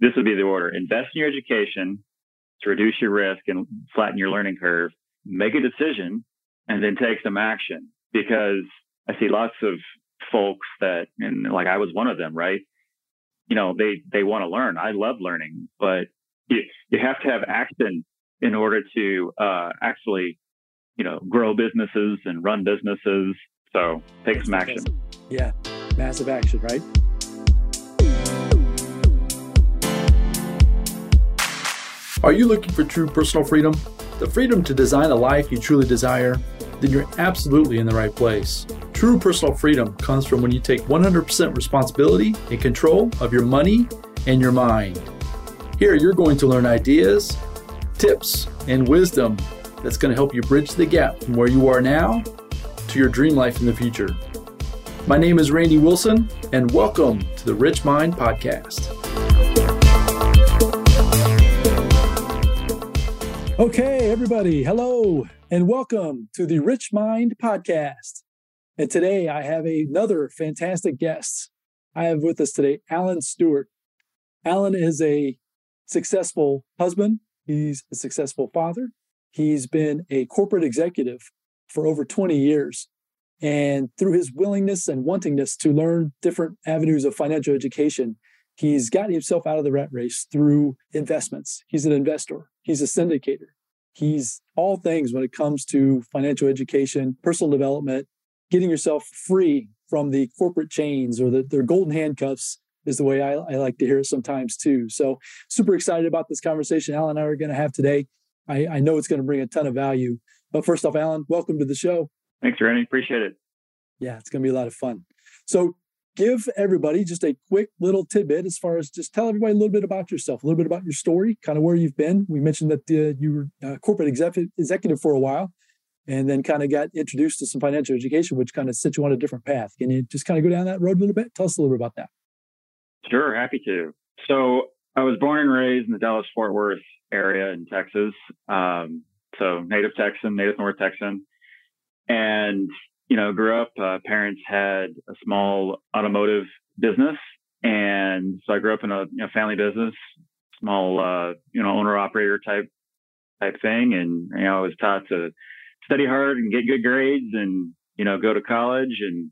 this would be the order: invest in your education to reduce your risk and flatten your learning curve. Make a decision, and then take some action. Because I see lots of folks that, and like I was one of them, right? You know, they they want to learn. I love learning, but you you have to have action in order to uh, actually, you know, grow businesses and run businesses. So take some action. Yeah, massive action, right? Are you looking for true personal freedom? The freedom to design a life you truly desire? Then you're absolutely in the right place. True personal freedom comes from when you take 100% responsibility and control of your money and your mind. Here, you're going to learn ideas, tips, and wisdom that's going to help you bridge the gap from where you are now to your dream life in the future. My name is Randy Wilson, and welcome to the Rich Mind Podcast. Okay, everybody, hello, and welcome to the Rich Mind Podcast. And today I have another fantastic guest. I have with us today Alan Stewart. Alan is a successful husband, he's a successful father, he's been a corporate executive for over 20 years. And through his willingness and wantingness to learn different avenues of financial education, he's gotten himself out of the rat race through investments. He's an investor, he's a syndicator, he's all things when it comes to financial education, personal development, getting yourself free from the corporate chains or the, their golden handcuffs is the way I, I, like to hear it sometimes too. So super excited about this conversation Alan and I are going to have today. I, I know it's going to bring a ton of value. But first off, Alan, welcome to the show. Thanks, Randy. Appreciate it. Yeah, it's going to be a lot of fun. So give everybody just a quick little tidbit as far as just tell everybody a little bit about yourself, a little bit about your story, kind of where you've been. We mentioned that uh, you were a corporate executive for a while and then kind of got introduced to some financial education, which kind of set you on a different path. Can you just kind of go down that road a little bit? Tell us a little bit about that. Sure, happy to. So I was born and raised in the Dallas Fort Worth area in Texas. Um, so native Texan, native North Texan. And, you know, grew up, uh, parents had a small automotive business. And so I grew up in a you know, family business, small, uh, you know, owner operator type, type thing. And, you know, I was taught to study hard and get good grades and, you know, go to college and,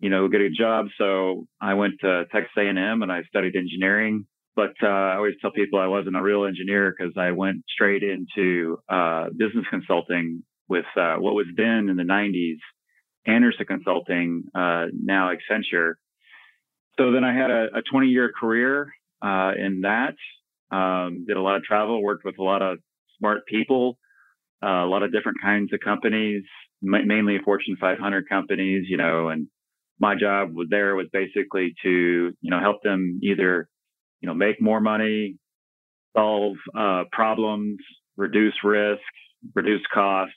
you know, get a job. So I went to Texas A&M and I studied engineering. But uh, I always tell people I wasn't a real engineer because I went straight into uh, business consulting with uh, what was then in the 90s Andersen Consulting, uh, now Accenture. So then I had a, a 20 year career uh, in that. Um, did a lot of travel, worked with a lot of smart people, uh, a lot of different kinds of companies, mainly Fortune 500 companies, you know, and my job was there was basically to, you know, help them either, you know, make more money, solve uh, problems, reduce risk, reduce cost.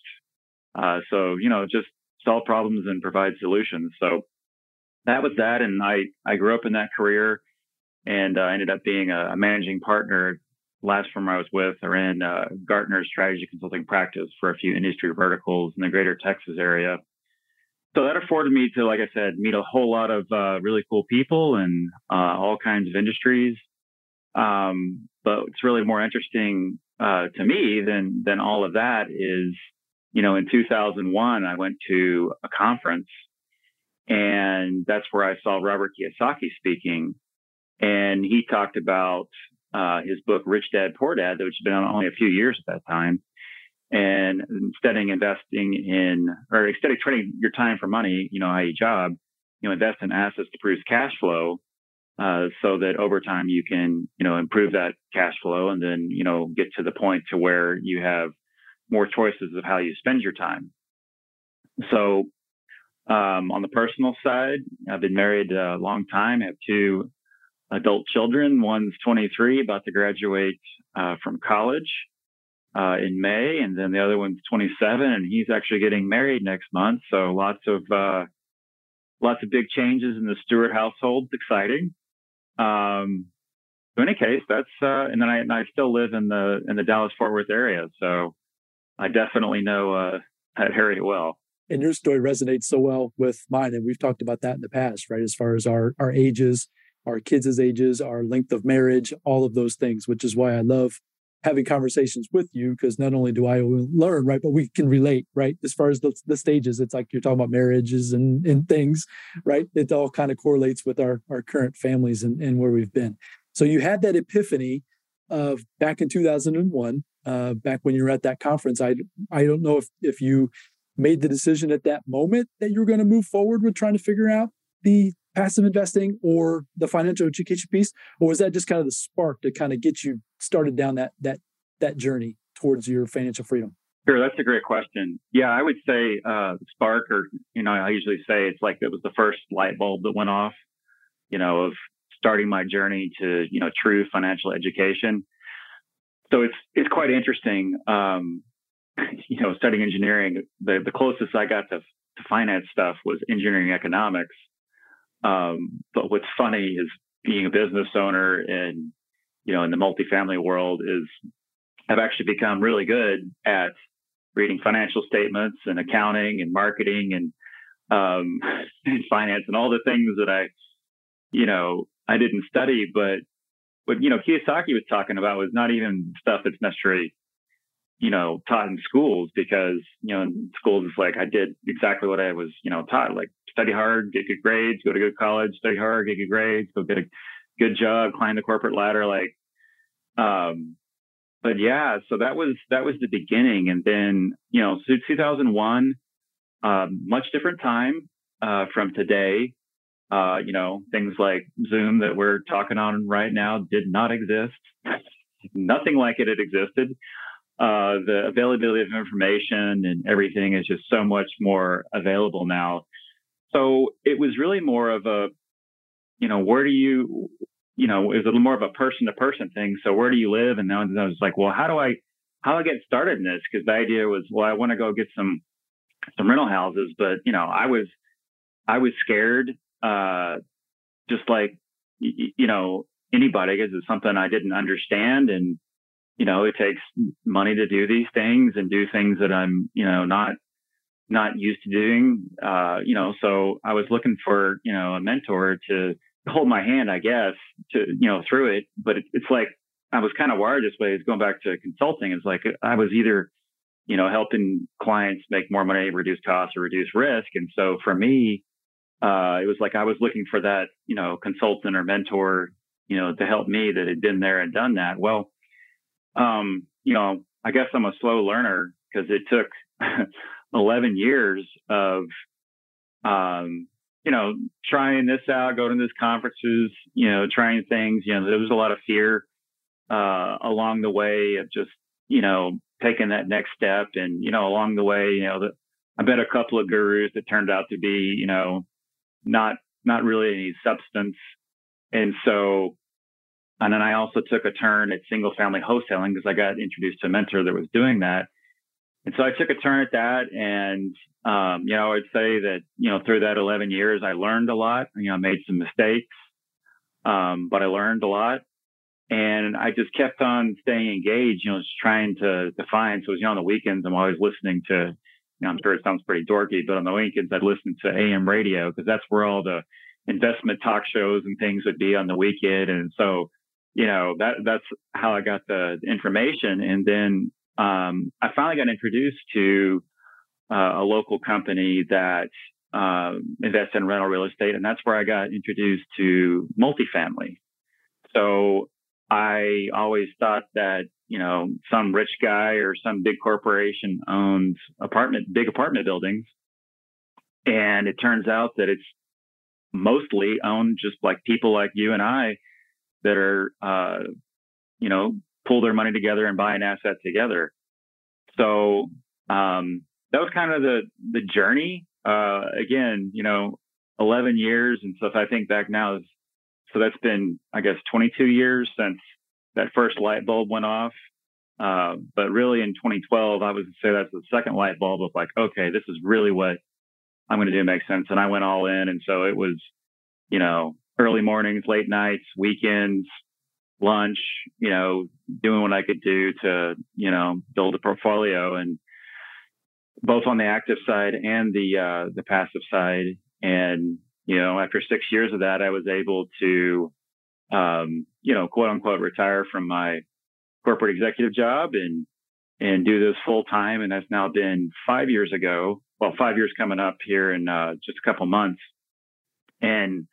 Uh, so, you know, just solve problems and provide solutions. So that was that. And I, I grew up in that career and I uh, ended up being a, a, managing partner last firm I was with or in uh, Gartner strategy consulting practice for a few industry verticals in the greater Texas area so that afforded me to, like I said, meet a whole lot of uh, really cool people and uh, all kinds of industries. Um, but what's really more interesting uh, to me than than all of that is, you know, in 2001, I went to a conference, and that's where I saw Robert Kiyosaki speaking, and he talked about uh, his book Rich Dad Poor Dad, which had been only a few years at that time and instead of investing in or instead of trading your time for money, you know, i.e. job, you know, invest in assets to produce cash flow uh, so that over time you can, you know, improve that cash flow and then, you know, get to the point to where you have more choices of how you spend your time. So um, on the personal side, I've been married a long time. I have two adult children. One's 23, about to graduate uh, from college uh, in May, and then the other one's 27, and he's actually getting married next month. So lots of uh, lots of big changes in the Stewart household. It's exciting. Um, so in any case, that's uh, and then I, and I still live in the in the Dallas Fort Worth area, so I definitely know uh, that area well. And your story resonates so well with mine, and we've talked about that in the past, right? As far as our our ages our kids' ages, our length of marriage, all of those things, which is why I love having conversations with you because not only do I learn, right, but we can relate, right? As far as the, the stages, it's like you're talking about marriages and, and things, right? It all kind of correlates with our, our current families and, and where we've been. So you had that epiphany of back in 2001, uh, back when you were at that conference. I, I don't know if, if you made the decision at that moment that you were going to move forward with trying to figure out the passive investing or the financial education piece or was that just kind of the spark to kind of get you started down that that that journey towards your financial freedom? Sure that's a great question. Yeah i would say uh, spark or you know i usually say it's like it was the first light bulb that went off you know of starting my journey to you know true financial education so it's it's quite interesting um, you know studying engineering. The, the closest i got to, to finance stuff was engineering economics. Um, but what's funny is being a business owner and you know in the multifamily world is I've actually become really good at reading financial statements and accounting and marketing and um, and finance and all the things that I you know I didn't study, but what you know Kiyosaki was talking about was not even stuff that's necessarily you know taught in schools because you know in schools it's like I did exactly what I was you know taught like study hard, get good grades, go to good college, study hard, get good grades, go get a good job, climb the corporate ladder. Like, um, but yeah, so that was that was the beginning, and then you know, so 2001, um, much different time uh, from today. Uh, you know, things like Zoom that we're talking on right now did not exist. Nothing like it had existed. Uh, the availability of information and everything is just so much more available now. So it was really more of a, you know, where do you, you know, it was a little more of a person to person thing. So where do you live? And then I was like, well, how do I, how do I get started in this? Because the idea was, well, I want to go get some, some rental houses, but you know, I was, I was scared, uh, just like, you know, anybody, because it's something I didn't understand. And, you know, it takes money to do these things and do things that I'm, you know, not not used to doing. Uh, you know, so I was looking for, you know, a mentor to hold my hand, I guess, to, you know, through it. But it, it's like I was kind of wired this way. It's going back to consulting. It's like I was either, you know, helping clients make more money, reduce costs, or reduce risk. And so for me, uh, it was like I was looking for that, you know, consultant or mentor, you know, to help me that had been there and done that. Well, um, you know, I guess I'm a slow learner because it took 11 years of, um, you know, trying this out, going to these conferences, you know, trying things. You know, there was a lot of fear uh, along the way of just, you know, taking that next step. And, you know, along the way, you know, the, I met a couple of gurus that turned out to be, you know, not not really any substance. And so, and then I also took a turn at single family wholesaling because I got introduced to a mentor that was doing that. And so I took a turn at that. And, um, you know, I'd say that, you know, through that 11 years, I learned a lot. You know, I made some mistakes, um, but I learned a lot. And I just kept on staying engaged, you know, just trying to define. So, it was you know, on the weekends, I'm always listening to, know, I'm sure it sounds pretty dorky, but on the weekends, I'd listen to AM radio because that's where all the investment talk shows and things would be on the weekend. And so, you know, that that's how I got the information. And then um, I finally got introduced to uh, a local company that uh, invests in rental real estate, and that's where I got introduced to multifamily. So I always thought that you know some rich guy or some big corporation owns apartment big apartment buildings, and it turns out that it's mostly owned just like people like you and I that are uh, you know pull their money together and buy an asset together. So um, that was kind of the the journey. Uh, again, you know, 11 years, and so if I think back now, so that's been I guess 22 years since that first light bulb went off. Uh, but really, in 2012, I would say that's the second light bulb of like, okay, this is really what I'm going to do makes sense, and I went all in, and so it was, you know, early mornings, late nights, weekends, lunch, you know, doing what I could do to, you know, build a portfolio and both on the active side and the uh, the passive side. And you know, after six years of that, I was able to, um, you know, quote unquote, retire from my corporate executive job and and do this full time. And that's now been five years ago. Well, five years coming up here in uh, just a couple months. And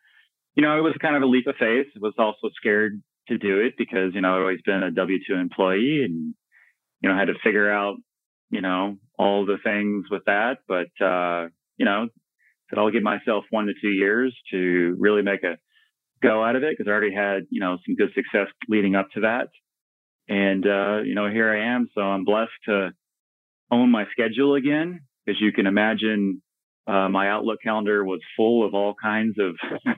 you know, it was kind of a leap of faith. I was also scared to do it because you know I've always been a W two employee and you know had to figure out you know all the things with that. But uh, you know, said I'll give myself one to two years to really make a go out of it because I already had you know some good success leading up to that. And, uh, you know, here I am. So I'm blessed to own my schedule again. As you can imagine, uh, my Outlook calendar was full of all kinds of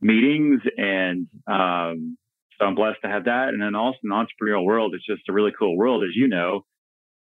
meetings. And um, so I'm blessed to have that. And then also in the entrepreneurial world, it's just a really cool world, as you know.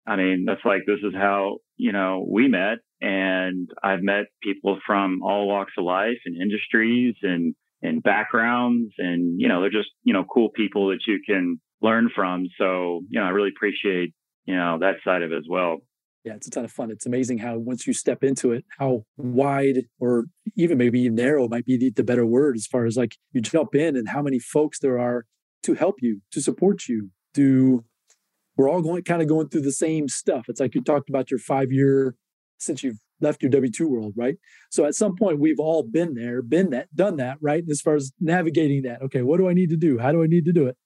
I mean, that's like, this is how, you know, we met. And I've met people from all walks of life and industries and, and backgrounds. And, you know, they're just, you know, cool people that you can learn from. So, you know, I really appreciate, you know, that side of it as well. Yeah, it's a ton of fun. It's amazing how once you step into it, how wide or even maybe narrow might be the, the better word as far as like you jump in and how many folks there are to help you, to support you, to we're all going kind of going through the same stuff. It's like you talked about your five year since you've left your W two world, right? So at some point we've all been there, been that, done that, right? As far as navigating that, okay, what do I need to do? How do I need to do it?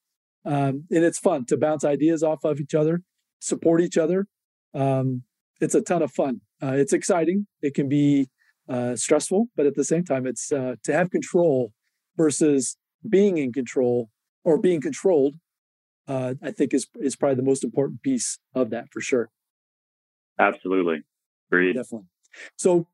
um, and it's fun to bounce ideas off of each other, support each other. Um, it's a ton of fun. Uh, it's exciting. It can be uh, stressful, but at the same time, it's uh, to have control versus being in control or being controlled. Uh, I think is is probably the most important piece of that for sure. Absolutely, agreed. Definitely. So,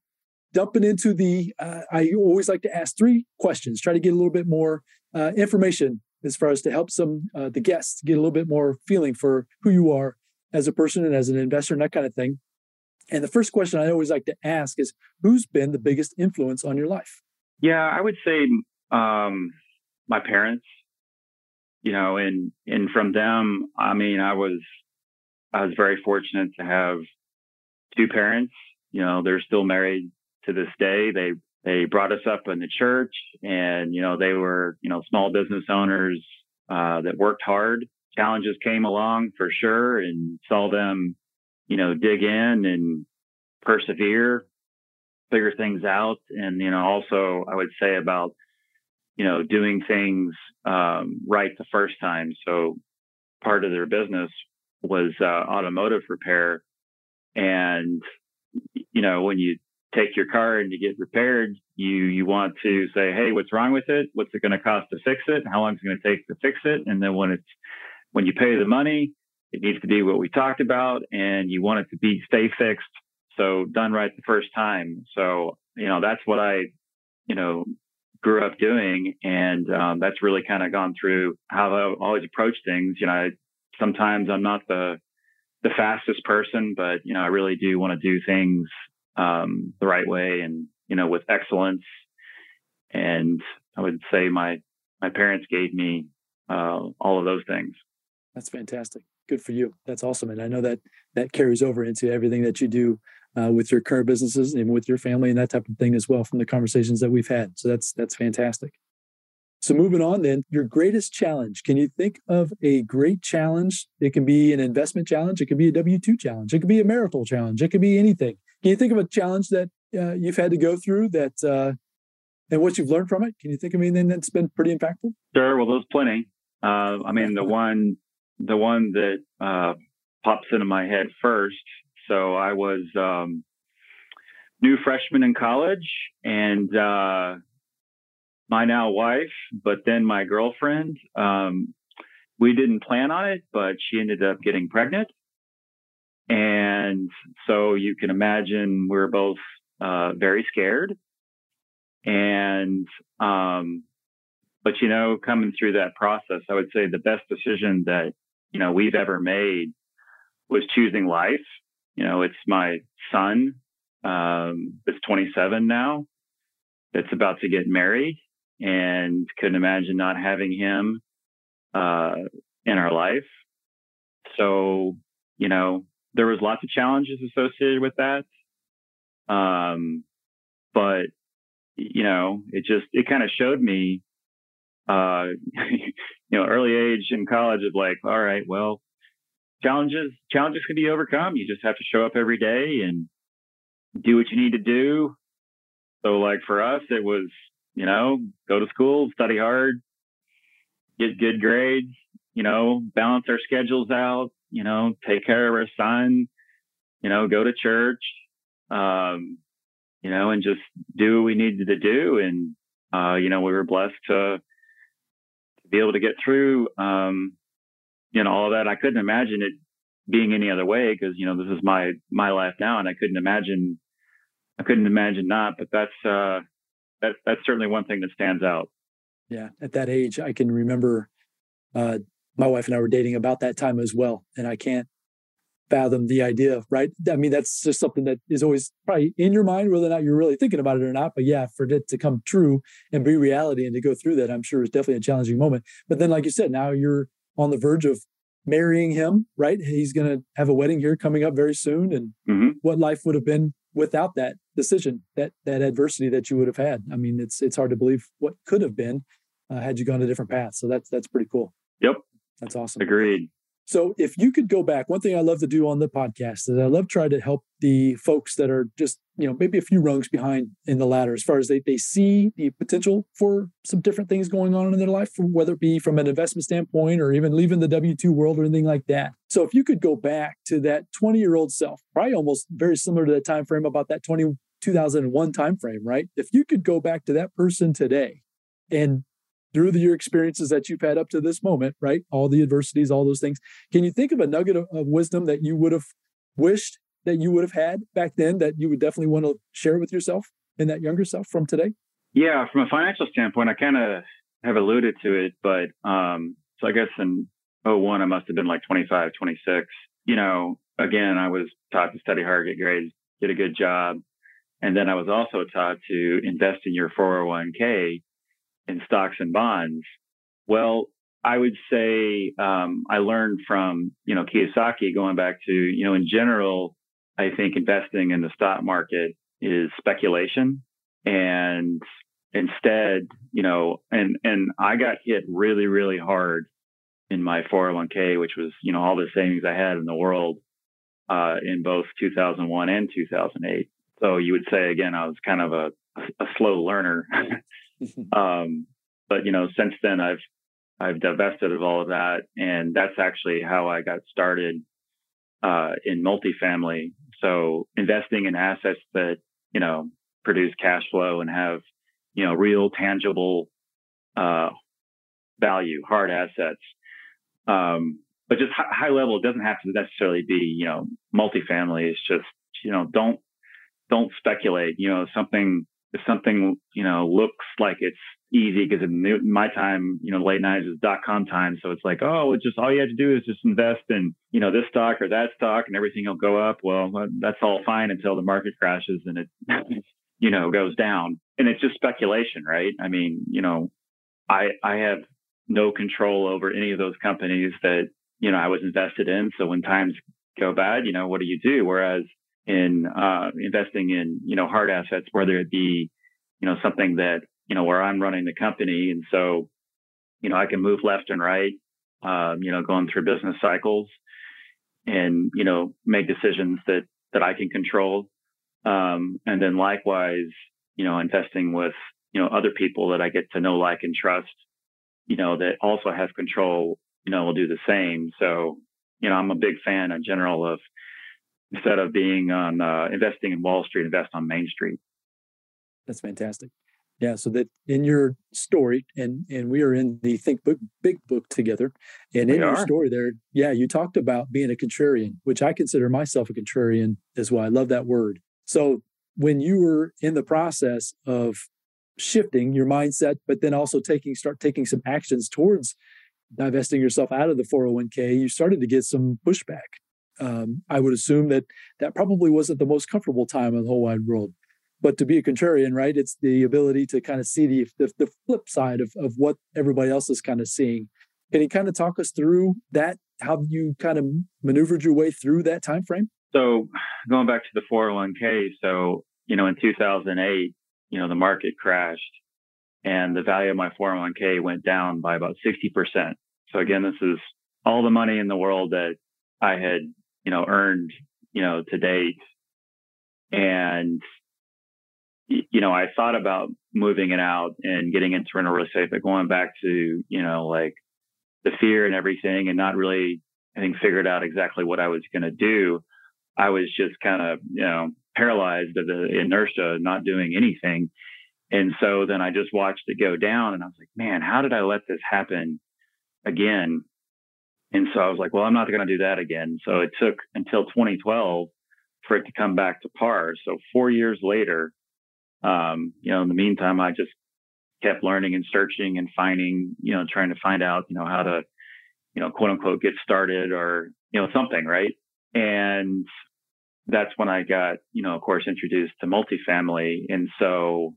dumping into the, uh, I always like to ask three questions. Try to get a little bit more uh, information as far as to help some uh, the guests get a little bit more feeling for who you are as a person and as an investor and that kind of thing. And the first question I always like to ask is, who's been the biggest influence on your life? Yeah, I would say um, my parents. You know, and and from them, I mean, I was I was very fortunate to have two parents. You know, they're still married to this day. They they brought us up in the church and you know they were you know small business owners uh, that worked hard. Challenges came along for sure and saw them you know dig in and persevere figure things out. And you know also i would say about you know doing things um, right the first time. So part of their business was uh, automotive repair. And you know when you take your car and you get repaired, you you want to say, hey, what's wrong with it? What's it going to cost to fix it? How long is it going to take to fix it? And then when it's when you pay the money, it needs to be what we talked about, and you want it to be stay fixed, so done right the first time. So you know that's what I you know grew up doing, and um, that's really kind of gone through how I always approach things. You know, I, sometimes I'm not the the fastest person, but you know, I really do want to do things um, the right way and you know with excellence. And I would say my my parents gave me uh, all of those things. That's fantastic. Good for you. That's awesome. And I know that that carries over into everything that you do uh, with your current businesses and with your family and that type of thing as well from the conversations that we've had. So that's that's fantastic. So moving on then, your greatest challenge. Can you think of a great challenge? It can be an investment challenge. It could be a W-2 challenge. It could be a marital challenge. It could be anything. Can you think of a challenge that uh, you've had to go through that uh, and what you've learned from it? Can you think of anything that's been pretty impactful? Sure. Well, there's plenty. Uh, I mean, the one, the one that uh, pops into my head first. So I was um, new freshman in college, and uh, my now wife, but then my girlfriend. Um, we didn't plan on it, but she ended up getting pregnant. And so you can imagine we are both uh, very scared. And, um, but you know, coming through that process, I would say the best decision that, you know, we've ever made was choosing life. You know, it's my son, um, that's 27 now, that's about to get married and couldn't imagine not having him uh, in our life. So, you know, there was lots of challenges associated with that. Um, but you know, it just, it kind of showed me, uh, you know, early age in college of like, all right, well, challenges, challenges can be overcome. You just have to show up every day and do what you need to do. So like for us, it was, you know, go to school, study hard, get good grades, you know, balance our schedules out, you know, take care of our son, you know, go to church, um, you know, and just do what we needed to do. And, uh, you know, we were blessed to, to be able to get through, um, you know, all that. I couldn't imagine it being any other way because, you know, this is my, my life now and I couldn't imagine, I couldn't imagine not, but that's, uh, that, that's certainly one thing that stands out. Yeah. At that age, I can remember, uh, my wife and I were dating about that time as well. And I can't fathom the idea, right? I mean, that's just something that is always probably in your mind, whether or not you're really thinking about it or not. But yeah, for it to come true and be reality and to go through that, I'm sure is definitely a challenging moment. But then, like you said, now you're on the verge of marrying him, right? He's going to have a wedding here coming up very soon. And mm-hmm. what life would have been without that decision, that that adversity that you would have had. I mean, it's it's hard to believe what could have been uh, had you gone a different path. So that's that's pretty cool. Yep. That's awesome. Agreed. So if you could go back, one thing I love to do on the podcast is I love try to help the folks that are just, you know, maybe a few rungs behind in the ladder as far as they, they see the potential for some different things going on in their life, whether it be from an investment standpoint or even leaving the W2 world or anything like that. So if you could go back to that 20 year old self, probably almost very similar to that time frame about that 20, 2001 time frame, right? If you could go back to that person today and through the, your experiences that you've had up to this moment, right? All the adversities, all those things. Can you think of a nugget of, of wisdom that you would have wished that you would have had back then that you would definitely want to share with yourself and that younger self from today? Yeah, from a financial standpoint, I kind of have alluded to it, but um, so I guess in 01, I must have been like 25, 26. You know, again, I was taught to study hard, get grades, get a good job. And then I was also taught to invest in your 401k in stocks and bonds? Well, I would say um, I learned from you know Kiyosaki going back to you know in general, I think investing in the stock market is speculation, and instead, you know, and and I got hit really really hard in my 401k, which was you know all the savings I had in the world uh, in both 2001 and 2008. So you would say again, I was kind of a, a slow learner. um, but you know, since then I've I've divested of all of that, and that's actually how I got started uh, in multifamily. So investing in assets that you know produce cash flow and have you know real tangible uh, value, hard assets. Um, but just high level, it doesn't have to necessarily be you know multifamily. It's just you know don't don't speculate. You know something if something you know looks like it's easy because in my time you know late nineties is dot com time so it's like oh it's just all you have to do is just invest in you know this stock or that stock and everything will go up. Well uh, that's all fine until the market crashes and it you know goes down. And it's just speculation right? I mean you know i i have no control over any of those companies that you know i was invested in. So when times go bad you know what do you do? Whereas in uh, investing in you know hard assets, whether it be you know something that you know where I'm running the company, and so you know I can move left and right, um, you know, going through business cycles, and you know make decisions that that I can control, um, and then likewise, you know, investing with you know other people that I get to know, like, and trust, you know, that also have control, you know, will do the same. So you know, I'm a big fan in general of instead of being on uh, investing in Wall Street, invest on Main Street. That's fantastic. Yeah, so that in your story, and and we are in the Think Book Big book together, and in we your are. story there, yeah, you talked about being a contrarian, which I consider myself a contrarian as well. I love that word. So when you were in the process of shifting your mindset, but then also taking start taking some actions towards divesting yourself out of the 401k, you started to get some pushback um, I would assume that that probably wasn't the most comfortable time in the whole wide world. But to be a contrarian, right? It's the ability to kind of see the, the, the flip side of, of what everybody else is kind of seeing. Can you kind of talk us through that? How you kind of maneuvered your way through that time frame? So going back to the 401k, so you know, in 2008, you know, the market crashed and the value of my 401k went down by about 60%. So again, this is all the money in the world that I had, you know, earned, you know, to date. And, you know, I thought about moving it out and getting into rental real estate, but going back to, you know, like the fear and everything and not really, I think, figured out exactly what I was going to do. I was just kind of, you know, paralyzed of the inertia, not doing anything. And so then I just watched it go down and I was like, man, how did I let this happen again? And so I was like, well, I'm not going to do that again. So it took until 2012 for it to come back to par. So four years later, um, you know, in the meantime, I just kept learning and searching and finding, you know, trying to find out, you know, how to, you know, quote unquote, get started or, you know, something, right? And that's when I got, you know, of course, introduced to multifamily. And so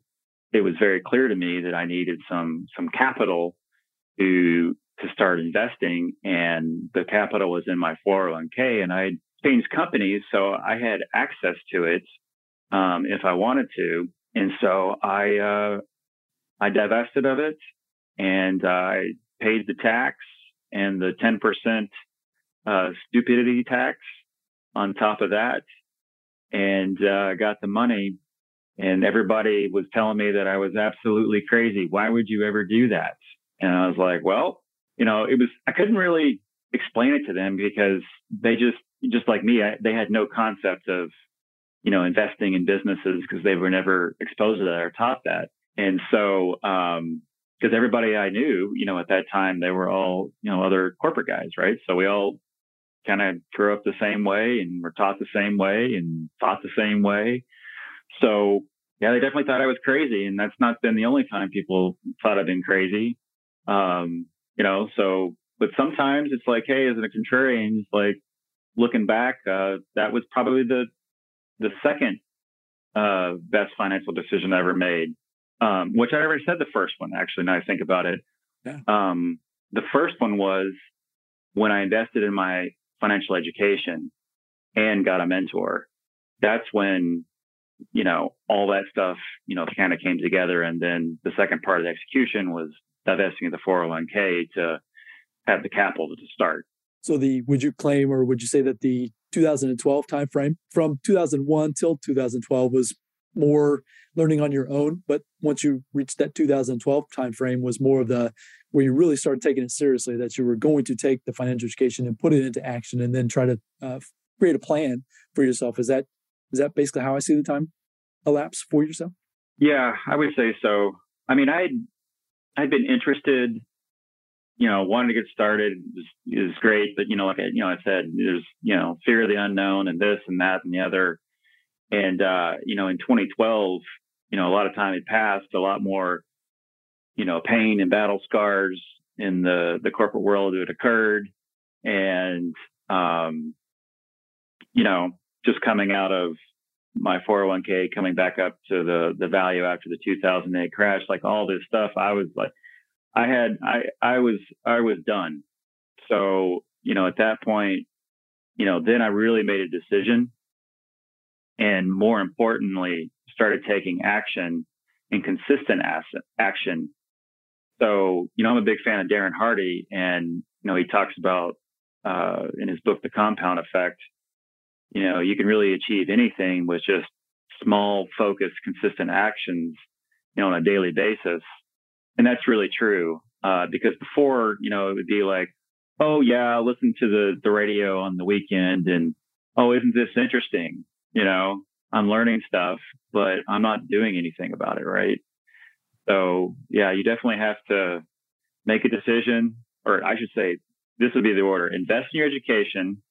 it was very clear to me that I needed some some capital to to start investing, and the capital was in my 401k, and I changed companies, so I had access to it um, if I wanted to, and so I uh, I divested of it, and I paid the tax and the 10% uh, stupidity tax on top of that, and uh, got the money and everybody was telling me that I was absolutely crazy. Why would you ever do that? And I was like, well, you know, it was, I couldn't really explain it to them because they just, just like me, I, they had no concept of, you know, investing in businesses because they were never exposed to that or taught that. And so, um, because everybody I knew, you know, at that time, they were all, you know, other corporate guys, right? So we all kind of grew up the same way and were taught the same way and thought the same way. So yeah, they definitely thought I was crazy, and that's not been the only time people thought I've been crazy. Um, you know, so but sometimes it's like, hey, as in a contrarian, like looking back, uh, that was probably the the second uh, best financial decision I ever made. Um, which I already said the first one. Actually, now I think about it, yeah. um, the first one was when I invested in my financial education and got a mentor. That's when you know, all that stuff, you know, kind of came together. And then the second part of the execution was divesting of the 401k to have the capital to start. So the would you claim or would you say that the 2012 timeframe from 2001 till 2012 was more learning on your own, but once you reached that 2012 timeframe was more of the where you really started taking it seriously that you were going to take the financial education and put it into action and then try to uh, create a plan for yourself. Is that is that basically how I see the time elapse for yourself? Yeah, I would say so. I mean, I'd I'd been interested, you know, wanting to get started is, is great, but you know, like I, you know, I said, there's you know, fear of the unknown and this and that and the other. And uh, you know, in 2012, you know, a lot of time had passed, a lot more, you know, pain and battle scars in the the corporate world had occurred, and um, you know, just coming out of my 401k coming back up to the the value after the 2008 crash like all this stuff i was like i had i i was i was done. So you know at that point you know then i really made a decision and more importantly started taking action and consistent action. So you know i'm a big fan of darren hardy and you know he talks about uh, in his book the compound effect you know, you can really achieve anything with just small, focused, consistent actions, you know, on a daily basis. And that's really true. Uh, because before, you know, it would be like, oh yeah, listen to the, the radio on the weekend and, oh, isn't this interesting? You know, I'm learning stuff, but I'm not doing anything about it. Right. So yeah, you definitely have to make a decision, or I should say, this would be the order invest in your education,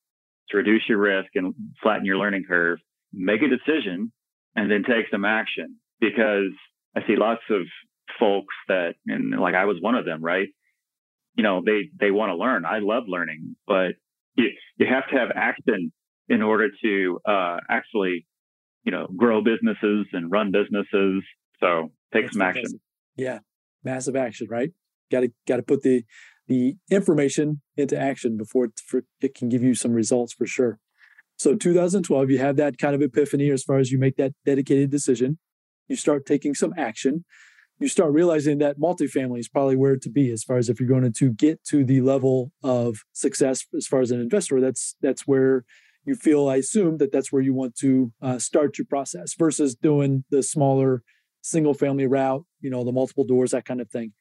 to reduce your risk and flatten your learning curve, make a decision and then take some action because I see lots of folks that, and like I was one of them, right? You know, they, they want to learn. I love learning, but you, you have to have action in order to uh, actually, you know, grow businesses and run businesses. So take That's some action. Yeah. Massive action, right? Got to, got to put the, the information into action before it, for, it can give you some results for sure. So 2012, you have that kind of epiphany as far as you make that dedicated decision. you start taking some action. You start realizing that multifamily is probably where to be as far as if you're going to get to the level of success as far as an investor. That's that's where you feel. I assume that that's where you want to uh, start your process versus doing the smaller single family route. You know, the multiple doors, that kind of thing.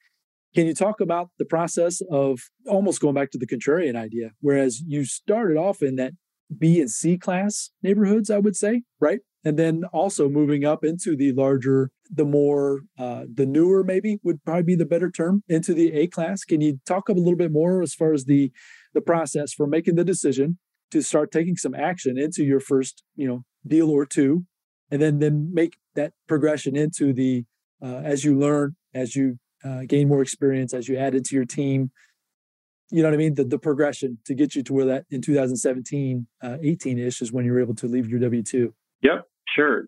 Can you talk about the process of almost going back to the contrarian idea, whereas you started off in that B and C class neighborhoods, I would say, right? And then also moving up into the larger, the more, uh, the newer, maybe would probably be the better term, into the A class. Can you talk a little bit more as far as the the process for making the decision to start taking some action into your first, you know, deal or two, and then then make that progression into the uh, as you learn, as you uh, gain more experience, as you add into your team, you know what I mean? The, the progression to get you to where that in 2017, uh, 18 ish is when you were able to leave your W 2. Yep, sure.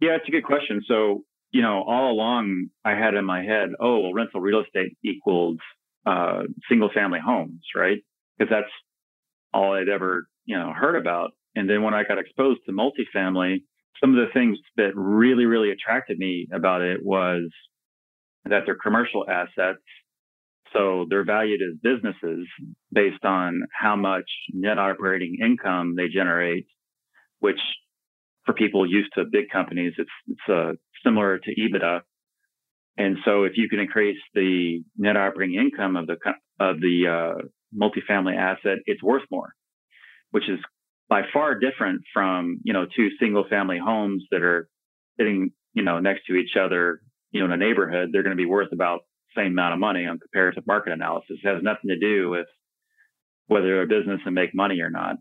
Yeah, it's a good question. So, you know, all along I had in my head, oh, well, rental real estate equals uh, single family homes, right? Because that's all I'd ever, you know, heard about. And then when I got exposed to multifamily, some of the things that really, really attracted me about it was that they're commercial assets so they're valued as businesses based on how much net operating income they generate, which for people used to big companies, it's, it's uh, similar to EBITDA. And so if you can increase the net operating income of the, of the uh, multifamily asset, it's worth more, which is by far different from, you know, two single family homes that are sitting, you know, next to each other, you know, in a neighborhood. They're going to be worth about same amount of money on comparative market analysis. It has nothing to do with whether a business and make money or not.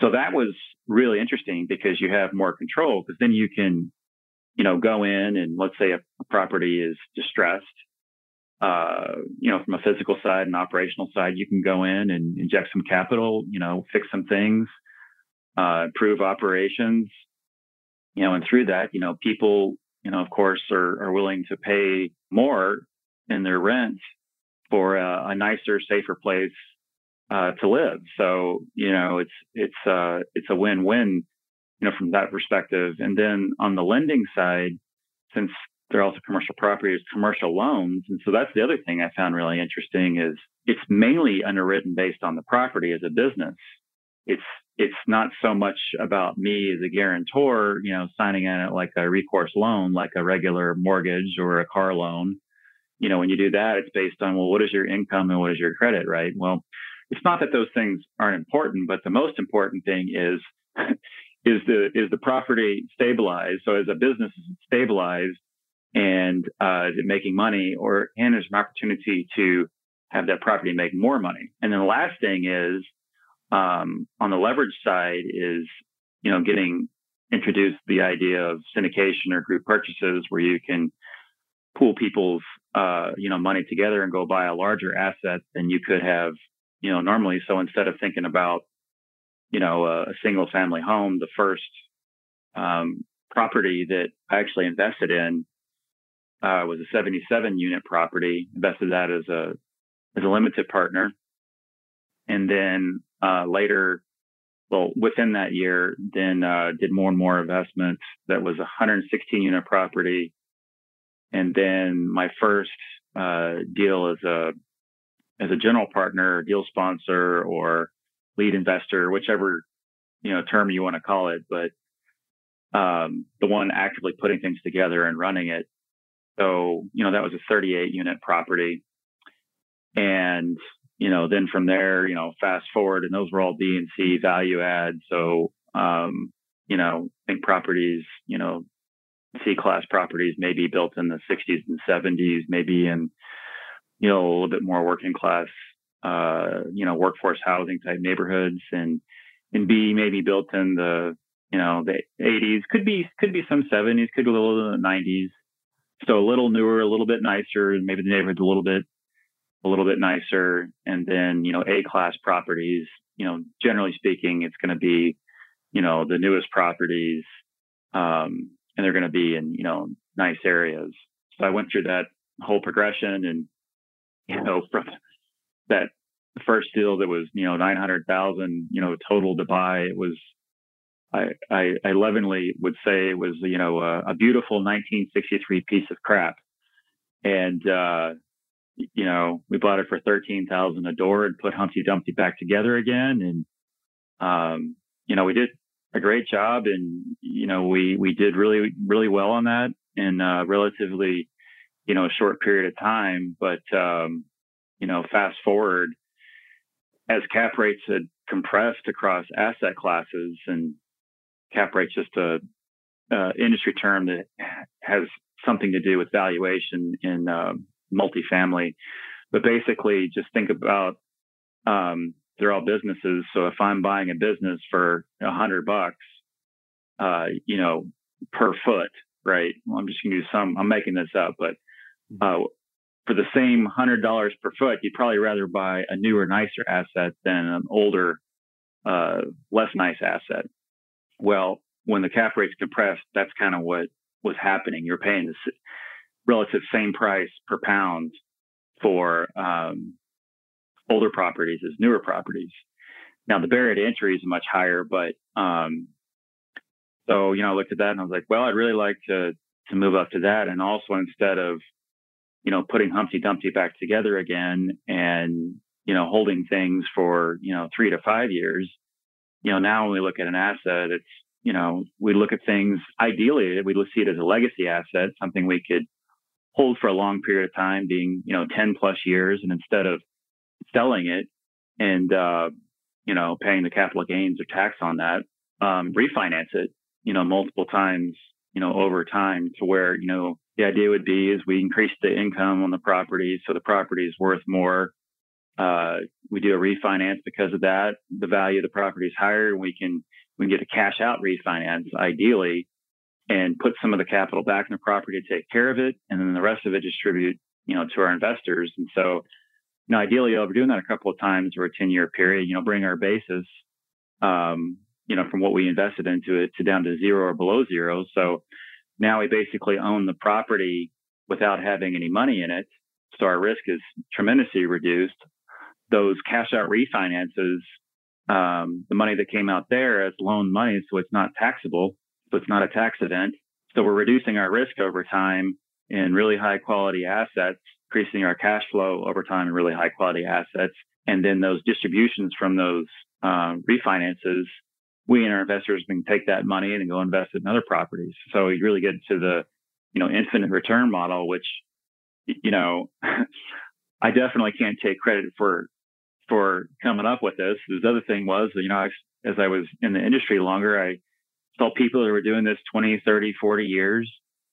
So that was really interesting because you have more control because then you can, you know, go in and let's say a, a property is distressed. Uh, you know, from a physical side and operational side, you can go in and inject some capital, you know, fix some things, uh, improve operations, you know, and through that, you know, people, you know, of course, are, are willing to pay more in their rent for a, a nicer, safer place uh, to live. So you know, it's it's uh, it's a win-win, you know, from that perspective. And then on the lending side, since they're also commercial properties, commercial loans, and so that's the other thing I found really interesting is it's mainly underwritten based on the property as a business. It's it's not so much about me as a guarantor, you know, signing in like a recourse loan, like a regular mortgage or a car loan you know, when you do that, it's based on, well, what is your income and what is your credit, right? Well, it's not that those things aren't important, but the most important thing is, is the, is the property stabilized? So as a business, is stabilized and, uh, is it making money or, and there's an opportunity to have that property make more money. And then the last thing is, um, on the leverage side is, you know, getting introduced the idea of syndication or group purchases where you can pool people's uh, you know money together and go buy a larger asset than you could have you know normally. So instead of thinking about you know a, a single family home, the first um, property that I actually invested in uh, was a 77 unit property. Invested that as a as a limited partner, and then uh, later. Well, within that year, then uh, did more and more investments. That was a 116 unit property and then my first uh, deal as a as a general partner, deal sponsor, or lead investor, whichever you know term you want to call it, but um, the one actively putting things together and running it. So you know that was a 38 unit property, and you know then from there, you know fast forward, and those were all B and C value add. So um, you know think properties, you know C class properties maybe built in the 60s and 70s, maybe in you know a little bit more working class, uh, you know workforce housing type neighborhoods, and and B maybe built in the you know the 80s, could be could be some 70s, could be a little in the 90s. So a little newer, a little bit nicer, and maybe the neighborhood's a little bit a little bit nicer, and then you know A class properties. You know, generally speaking, it's going to be you know the newest properties um, and they're going to be in, you know, nice areas. So I went through that whole progression and, you know, from that first deal that was, you know, 900,000, you know, total to buy, it was, I, I, I lovingly would say it was, you know, a, a beautiful 1963 piece of crap. And, uh, you know, we bought it for 13,000 a door and put Humpty Dumpty back together again. And, um, you know, we did a great job and, you know, we, we did really, really well on that in a relatively, you know, a short period of time. But, um, you know, fast forward as cap rates had compressed across asset classes and cap rates just a, a industry term that has something to do with valuation in uh, multifamily. But basically, just think about um, they're all businesses. So if I'm buying a business for a hundred bucks, uh, you know, per foot, right? Well, I'm just going to do some. I'm making this up, but mm-hmm. uh, for the same hundred dollars per foot, you'd probably rather buy a newer, nicer asset than an older, uh, less nice asset. Well, when the cap rates compressed, that's kind of what was happening. You're paying the relative same price per pound for um, older properties as newer properties. Now the barrier to entry is much higher, but um, so you know I looked at that and I was like, well, I'd really like to to move up to that, and also instead of you know putting Humpty Dumpty back together again and you know holding things for you know three to five years, you know now when we look at an asset, it's you know we look at things ideally we see it as a legacy asset, something we could hold for a long period of time, being you know 10 plus years, and instead of selling it and uh, you know paying the capital gains or tax on that, um, refinance it you know multiple times you know over time to where you know the idea would be is we increase the income on the property so the property is worth more. Uh, we do a refinance because of that. The value of the property is higher, and we can we can get a cash out refinance ideally and put some of the capital back in the property to take care of it, and then the rest of it distribute, you know, to our investors. And so, you know, ideally, we're doing that a couple of times over a 10 year period, you know, bring our basis, um, you know, from what we invested into it to down to zero or below zero. So now we basically own the property without having any money in it. So our risk is tremendously reduced. Those cash out refinances, um, the money that came out there as loan money, so it's not taxable so it's not a tax event. So we're reducing our risk over time in really high quality assets, increasing our cash flow over time in really high quality assets. And then those distributions from those uh, refinances, we and our investors can take that money and go invest in other properties. So we really get to the, you know, infinite return model, which, you know, I definitely can't take credit for for coming up with this. The other thing was, you know, as I was in the industry longer, I saw people that were doing this 20, 30, 40 years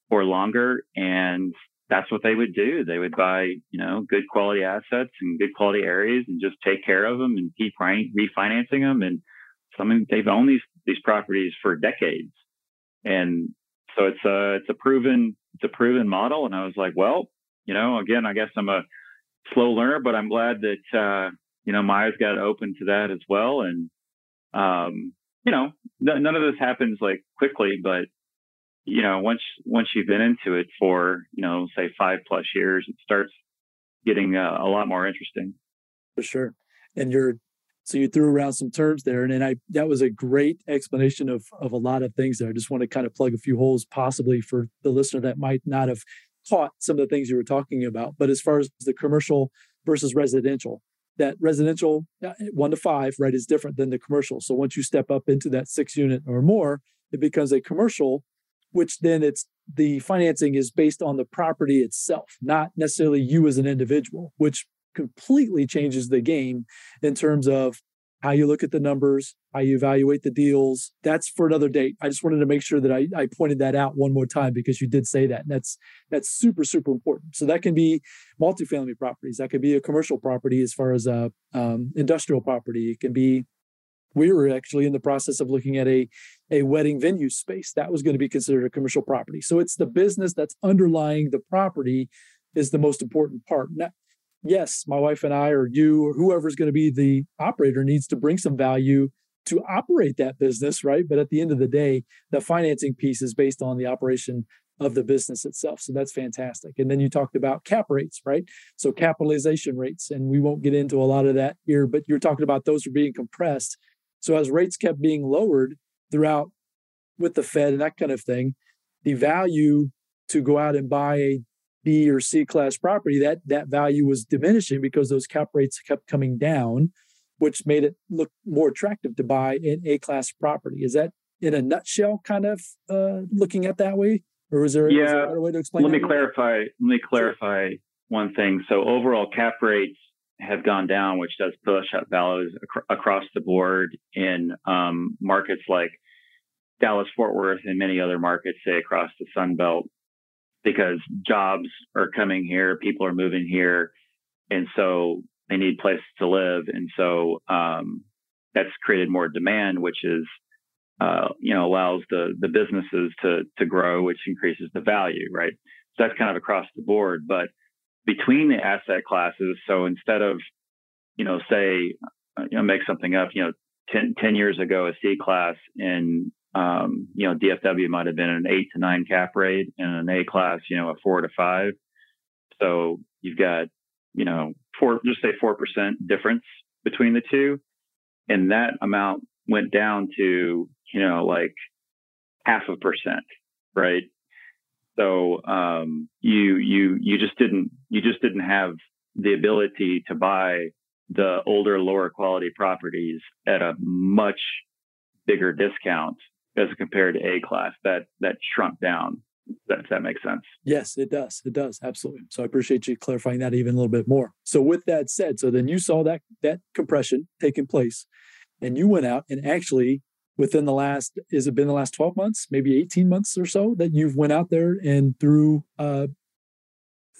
or longer. And that's what they would do. They would buy, you know, good quality assets and good quality areas and just take care of them and keep refinancing them. And some of them, they've owned these these properties for decades. And so it's a it's a proven it's a proven model. And I was like, well, you know, again, I guess I'm a slow learner, but I'm glad that uh, you know my eyes got open to that as well. And um, you know, none of this happens like quickly, but you know, once once you've been into it for you know, say five plus years, it starts getting uh, a lot more interesting. For sure, and you're so you threw around some terms there, and then I that was a great explanation of of a lot of things there. I just want to kind of plug a few holes, possibly for the listener that might not have caught some of the things you were talking about. But as far as the commercial versus residential, that residential uh, one to five, right, is different than the commercial. So once you step up into that six unit or more, it becomes a commercial, which then it's the financing is based on the property itself, not necessarily you as an individual, which completely changes the game in terms of how you look at the numbers, how you evaluate the deals. That's for another date. I just wanted to make sure that I, I pointed that out one more time because you did say that. And that's that's super, super important. So that can be multifamily properties. That could be a commercial property as far as a um, industrial property. It can be we were actually in the process of looking at a, a wedding venue space that was going to be considered a commercial property. So it's the business that's underlying the property is the most important part. Yes, my wife and I, or you, or whoever's going to be the operator, needs to bring some value to operate that business, right? But at the end of the day, the financing piece is based on the operation of the business itself. So that's fantastic. And then you talked about cap rates, right? So capitalization rates, and we won't get into a lot of that here, but you're talking about those are being compressed. So as rates kept being lowered throughout with the Fed and that kind of thing, the value to go out and buy a B or C class property, that that value was diminishing because those cap rates kept coming down, which made it look more attractive to buy an A class property. Is that in a nutshell kind of uh, looking at that way? Or is there, yeah, a way to explain Let me clarify. Let me clarify sure. one thing. So overall cap rates have gone down, which does push up values ac- across the board in um, markets like Dallas, Fort Worth, and many other markets, say across the Sun Belt, because jobs are coming here, people are moving here, and so they need places to live, and so um, that's created more demand, which is uh, you know allows the the businesses to to grow, which increases the value, right? So that's kind of across the board, but between the asset classes. So instead of, you know, say, uh, you know, make something up, you know, 10, 10 years ago, a C class in, um, you know, DFW might have been an eight to nine cap rate and an A class, you know, a four to five. So you've got, you know, four, just say 4% difference between the two. And that amount went down to, you know, like half a percent, right? So um, you you you just didn't you just didn't have the ability to buy the older, lower quality properties at a much bigger discount as compared to A class. That that shrunk down. That, that makes sense. Yes, it does. It does absolutely. So I appreciate you clarifying that even a little bit more. So with that said, so then you saw that that compression taking place, and you went out and actually within the last is it been the last 12 months maybe 18 months or so that you've went out there and through uh,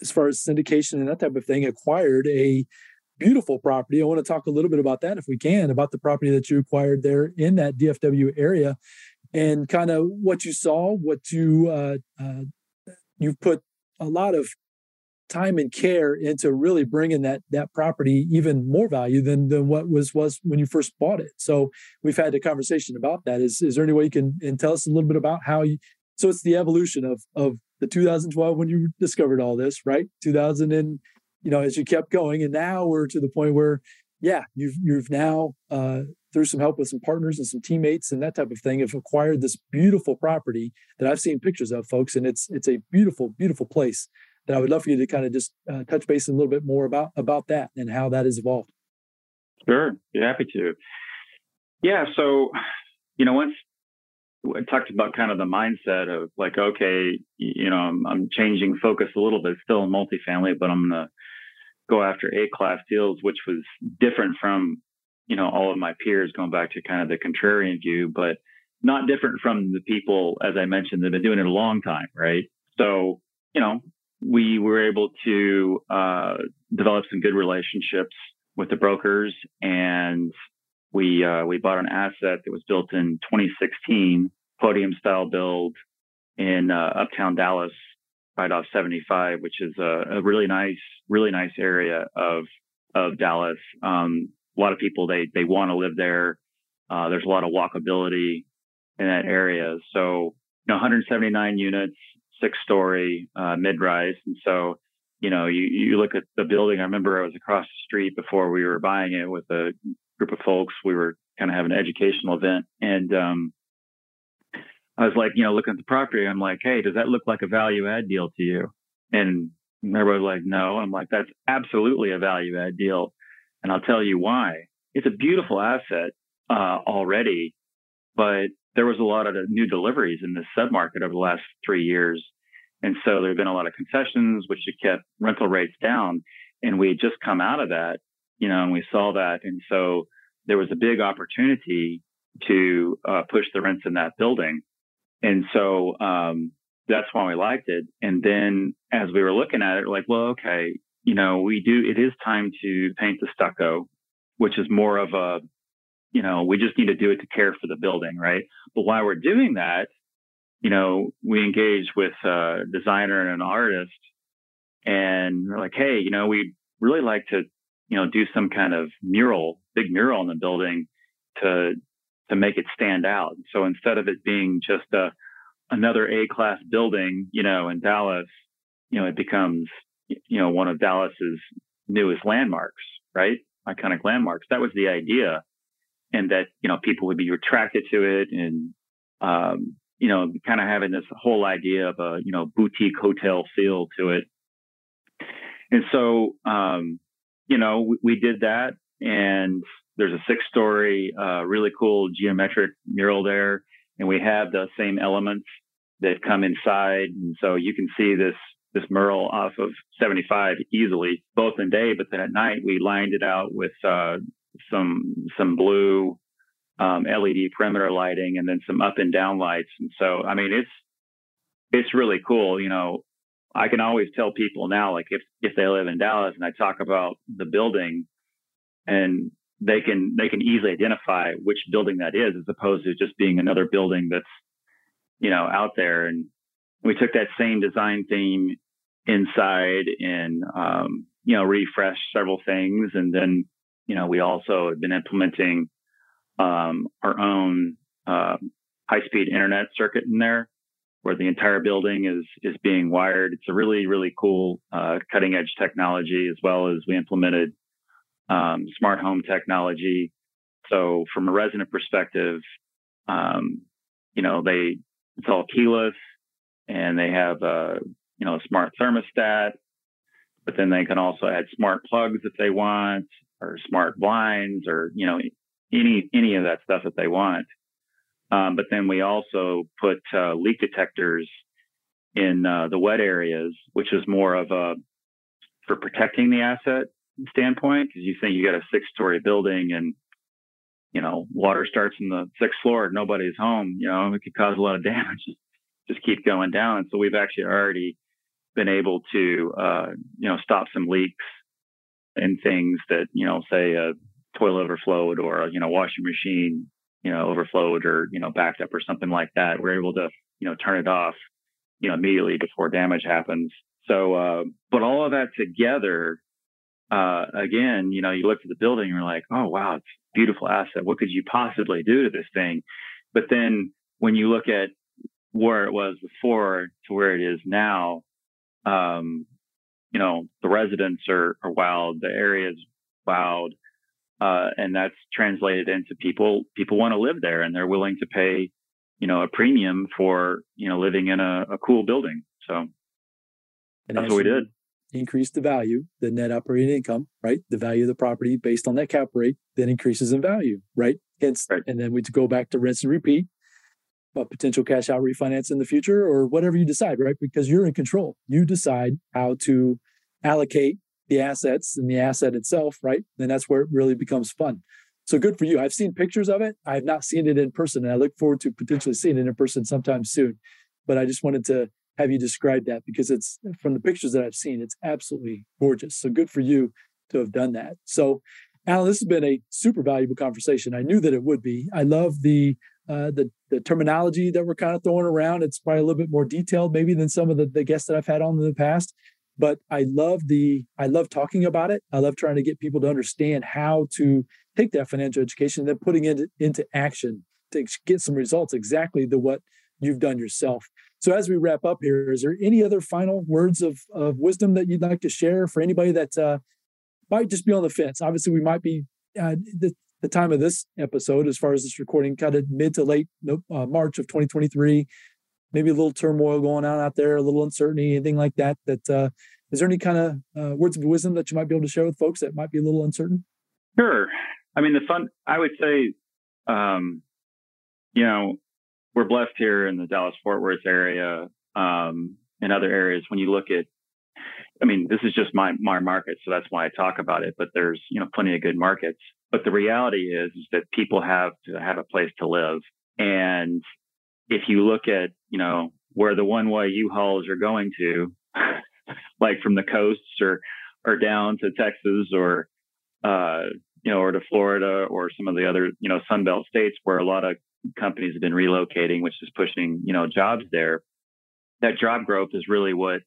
as far as syndication and that type of thing acquired a beautiful property i want to talk a little bit about that if we can about the property that you acquired there in that dfw area and kind of what you saw what you uh, uh, you've put a lot of time and care into really bringing that that property even more value than than what was was when you first bought it. So we've had a conversation about that. Is is there any way you can and tell us a little bit about how you? So it's the evolution of of the 2012 when you discovered all this, right? 2000 and you know as you kept going, and now we're to the point where yeah, you've you've now uh, through some help with some partners and some teammates and that type of thing have acquired this beautiful property that I've seen pictures of, folks, and it's it's a beautiful beautiful place that I would love for you to kind of just uh, touch base a little bit more about about that and how that has evolved. Sure, be happy to. Yeah, so you know, once I talked about kind of the mindset of like, okay, you know, I'm, I'm changing focus a little bit, still in multifamily, but I'm gonna go after A class deals, which was different from you know all of my peers, going back to kind of the contrarian view, but not different from the people, as I mentioned, that have been doing it a long time, right? So, you know, we were able to uh, develop some good relationships with the brokers, and we uh, we bought an asset that was built in 2016, podium style build in uh, Uptown Dallas, right off 75, which is a, a, really nice, really nice area of of Dallas. Um, a lot of people they they want to live there. Uh, there's a lot of walkability in that area. So, you know, 179 units, six story uh, mid rise. And so, you know, you, you look at the building. I remember I was across the street before we were buying it with a group of folks. We were kind of having an educational event. And um, I was like, you know, looking at the property, I'm like, hey, does that look like a value add deal to you? And everybody was like, no. I'm like, that's absolutely a value add deal. And I'll tell you why. It's a beautiful asset uh, already, but there was a lot of new deliveries in this submarket over the last three years. And so there have been a lot of concessions, which have kept rental rates down. And we had just come out of that, you know, and we saw that. And so there was a big opportunity to uh, push the rents in that building. And so um, that's why we liked it. And then as we were looking at it, we're like, well, okay, you know, we do, it is time to paint the stucco, which is more of a you know, we just need to do it to care for the building, right? But while we're doing that, you know, we engage with a designer and an artist and we're like, hey, you know, we'd really like to, you know, do some kind of mural, big mural in the building to to make it stand out. So instead of it being just a another A class building, you know, in Dallas, you know, it becomes, you know, one of Dallas's newest landmarks, right? Iconic landmarks. That was the idea and that you know people would be attracted to it and um, you know, kind of having this whole idea of a, you know, boutique hotel feel to it. And so, um, you know, we, we did that and there's a six story, uh, really cool geometric mural there. And we have the same elements that come inside. And so you can see this, this mural off of 75 easily, both in day, but then at night we lined it out with, uh, some, some blue, um, LED perimeter lighting and then some up and down lights. And so, I mean, it's, it's really cool. You know, I can always tell people now, like if, if they live in Dallas and I talk about the building and they can, they can easily identify which building that is as opposed to just being another building that's, you know, out there. And we took that same design theme inside and, um, you know, refreshed several things. And then, you know, we also have been implementing um, our own uh, high-speed internet circuit in there, where the entire building is is being wired. It's a really really cool uh, cutting-edge technology, as well as we implemented um, smart home technology. So from a resident perspective, um, you know they it's all keyless, and they have a you know a smart thermostat, but then they can also add smart plugs if they want, or smart blinds, or you know any any of that stuff that they want. Um, but then we also put uh, leak detectors in uh, the wet areas, which is more of a for protecting the asset standpoint because you think you got a six story building and you know water starts in the sixth floor nobody's home you know it could cause a lot of damage. Just keep going down. And so we've actually already been able to uh, you know stop some leaks and things that you know say a toilet overflowed or a, you know washing machine you know overflowed or you know backed up or something like that. We're able to you know turn it off you know immediately before damage happens. So uh, but all of that together uh, again you know you look at the building and you're like oh wow it's a beautiful asset. What could you possibly do to this thing? But then when you look at where it was before to where it is now um, you know the residents are, are wild the area is wild uh, and that's translated into people people want to live there and they're willing to pay you know a premium for you know living in a, a cool building so and that's what we did increase the value the net operating income right the value of the property based on that cap rate then increases in value right hence right. and then we go back to rinse and repeat a potential cash out refinance in the future or whatever you decide right because you're in control you decide how to allocate the assets and the asset itself, right? Then that's where it really becomes fun. So good for you. I've seen pictures of it. I have not seen it in person, and I look forward to potentially seeing it in person sometime soon. But I just wanted to have you describe that because it's from the pictures that I've seen, it's absolutely gorgeous. So good for you to have done that. So, Alan, this has been a super valuable conversation. I knew that it would be. I love the uh, the the terminology that we're kind of throwing around. It's probably a little bit more detailed, maybe, than some of the, the guests that I've had on in the past but I love the I love talking about it. I love trying to get people to understand how to take that financial education and then putting it into action to get some results exactly the what you've done yourself. So as we wrap up here, is there any other final words of, of wisdom that you'd like to share for anybody that uh, might just be on the fence? Obviously, we might be the, the time of this episode, as far as this recording, kind of mid to late uh, March of 2023 maybe a little turmoil going on out there, a little uncertainty, anything like that. That uh, is there any kind of uh, words of wisdom that you might be able to share with folks that might be a little uncertain? Sure. I mean, the fun. I would say, um, you know, we're blessed here in the Dallas Fort Worth area, um, and other areas. When you look at, I mean, this is just my my market, so that's why I talk about it. But there's you know plenty of good markets. But the reality is, is that people have to have a place to live, and if you look at, you know, where the one way U-Hauls are going to, like from the coasts or, or down to Texas or, uh, you know, or to Florida or some of the other, you know, Sunbelt states where a lot of companies have been relocating, which is pushing, you know, jobs there. That job growth is really what,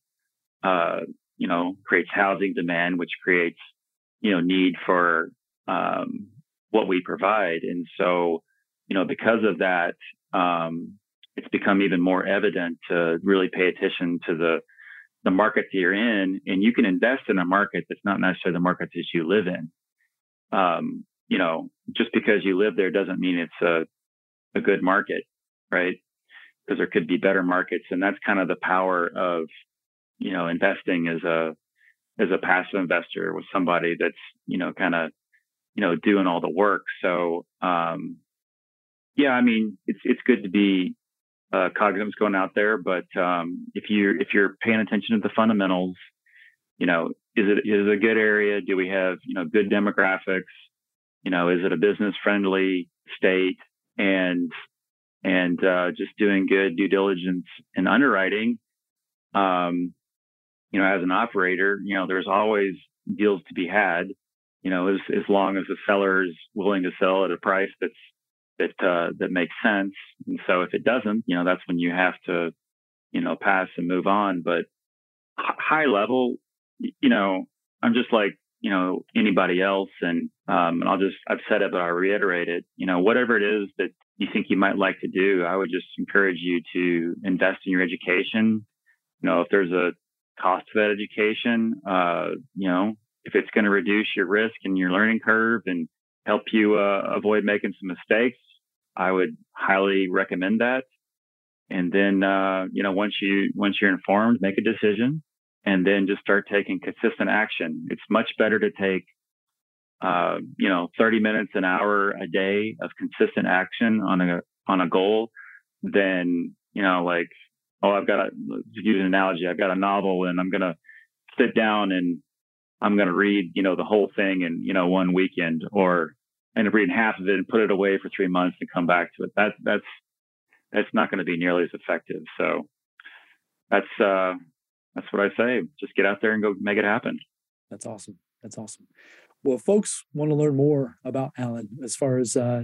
uh, you know, creates housing demand, which creates, you know, need for um, what we provide. And so, you know, because of that, um, it's become even more evident to really pay attention to the the market that you're in, and you can invest in a market that's not necessarily the market that you live in. Um, you know, just because you live there doesn't mean it's a a good market, right? because there could be better markets. And that's kind of the power of, you know, investing as a, as a passive investor with somebody that's, you know, kind of, you know, doing all the work. So, um, yeah, I mean, it's, it's good to be, uh, cognizant going out there, but, um, if you're, if you're paying attention to the fundamentals, you know, is it, is it a good area? Do we have, you know, good demographics? You know, is it a business friendly state? And, and uh, just doing good due diligence and underwriting. Um, you know, as an operator, you know, there's always deals to be had. You know, as as long as the seller is willing to sell at a price that's that uh, that makes sense. And so, if it doesn't, you know, that's when you have to, you know, pass and move on. But high level, you know, I'm just like you know anybody else, and um, and I'll just I've said it, but I'll reiterate it. You know, whatever it is that you think you might like to do, I would just encourage you to invest in your education. You know, if there's a cost of that education, uh, you know, if it's going to reduce your risk and your learning curve and help you uh, avoid making some mistakes, I would highly recommend that. And then, uh, you know, once you once you're informed, make a decision, and then just start taking consistent action. It's much better to take uh, you know, 30 minutes, an hour a day of consistent action on a, on a goal then, you know, like, oh, I've got to use an analogy. I've got a novel and I'm going to sit down and I'm going to read, you know, the whole thing in, you know, one weekend or end up reading half of it and put it away for three months and come back to it. That, that's, that's not going to be nearly as effective. So that's, uh, that's what I say. Just get out there and go make it happen. That's awesome. That's awesome. Well, folks want to learn more about Alan as far as uh,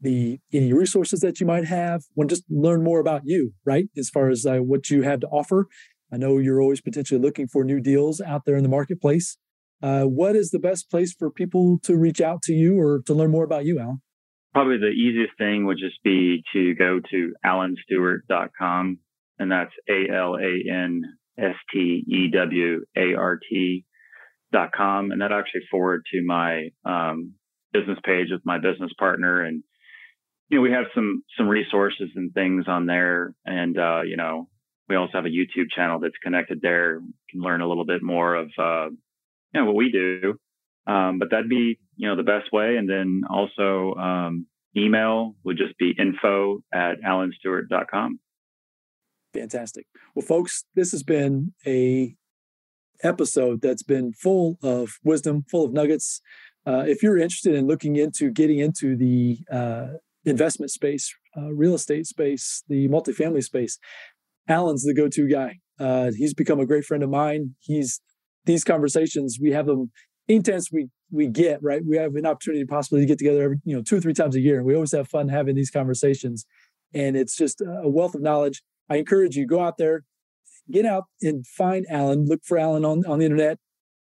the any resources that you might have. Want to just learn more about you, right? As far as uh, what you have to offer. I know you're always potentially looking for new deals out there in the marketplace. Uh, what is the best place for people to reach out to you or to learn more about you, Alan? Probably the easiest thing would just be to go to alanstewart.com, and that's A L A N S T E W A R T dot com. And that actually forward to my um, business page with my business partner. And you know we have some some resources and things on there. And uh, you know we also have a youtube channel that's connected there. You can learn a little bit more of uh, you know what we do. Um, but that'd be you know the best way. And then also um, email would just be info at alanstewart.com fantastic well folks this has been a episode that's been full of wisdom, full of nuggets. Uh, if you're interested in looking into getting into the uh, investment space, uh, real estate space, the multifamily space, Alan's the go-to guy. Uh, he's become a great friend of mine. He's these conversations we have them intense. We we get right. We have an opportunity possibly to get together every you know two or three times a year, we always have fun having these conversations. And it's just a wealth of knowledge. I encourage you go out there, get out and find Alan, look for Alan on, on the internet,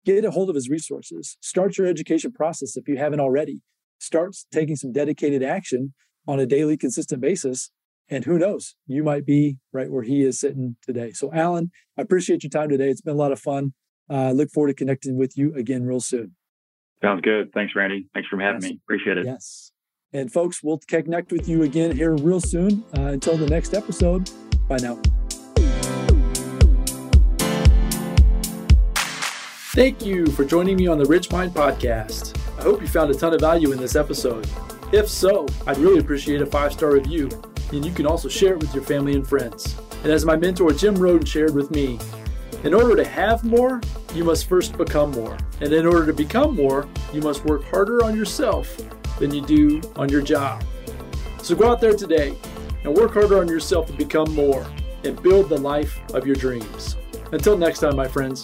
get a hold of his resources, start your education process if you haven't already. Start taking some dedicated action on a daily, consistent basis. And who knows, you might be right where he is sitting today. So, Alan, I appreciate your time today. It's been a lot of fun. I uh, look forward to connecting with you again real soon. Sounds good. Thanks, Randy. Thanks for having yes. me. Appreciate it. Yes. And folks, we'll connect with you again here real soon. Uh, until the next episode, bye now. Thank you for joining me on the Rich Mind Podcast. I hope you found a ton of value in this episode. If so, I'd really appreciate a five star review, and you can also share it with your family and friends. And as my mentor Jim Rohn shared with me, in order to have more, you must first become more. And in order to become more, you must work harder on yourself than you do on your job. So go out there today and work harder on yourself to become more and build the life of your dreams. Until next time, my friends.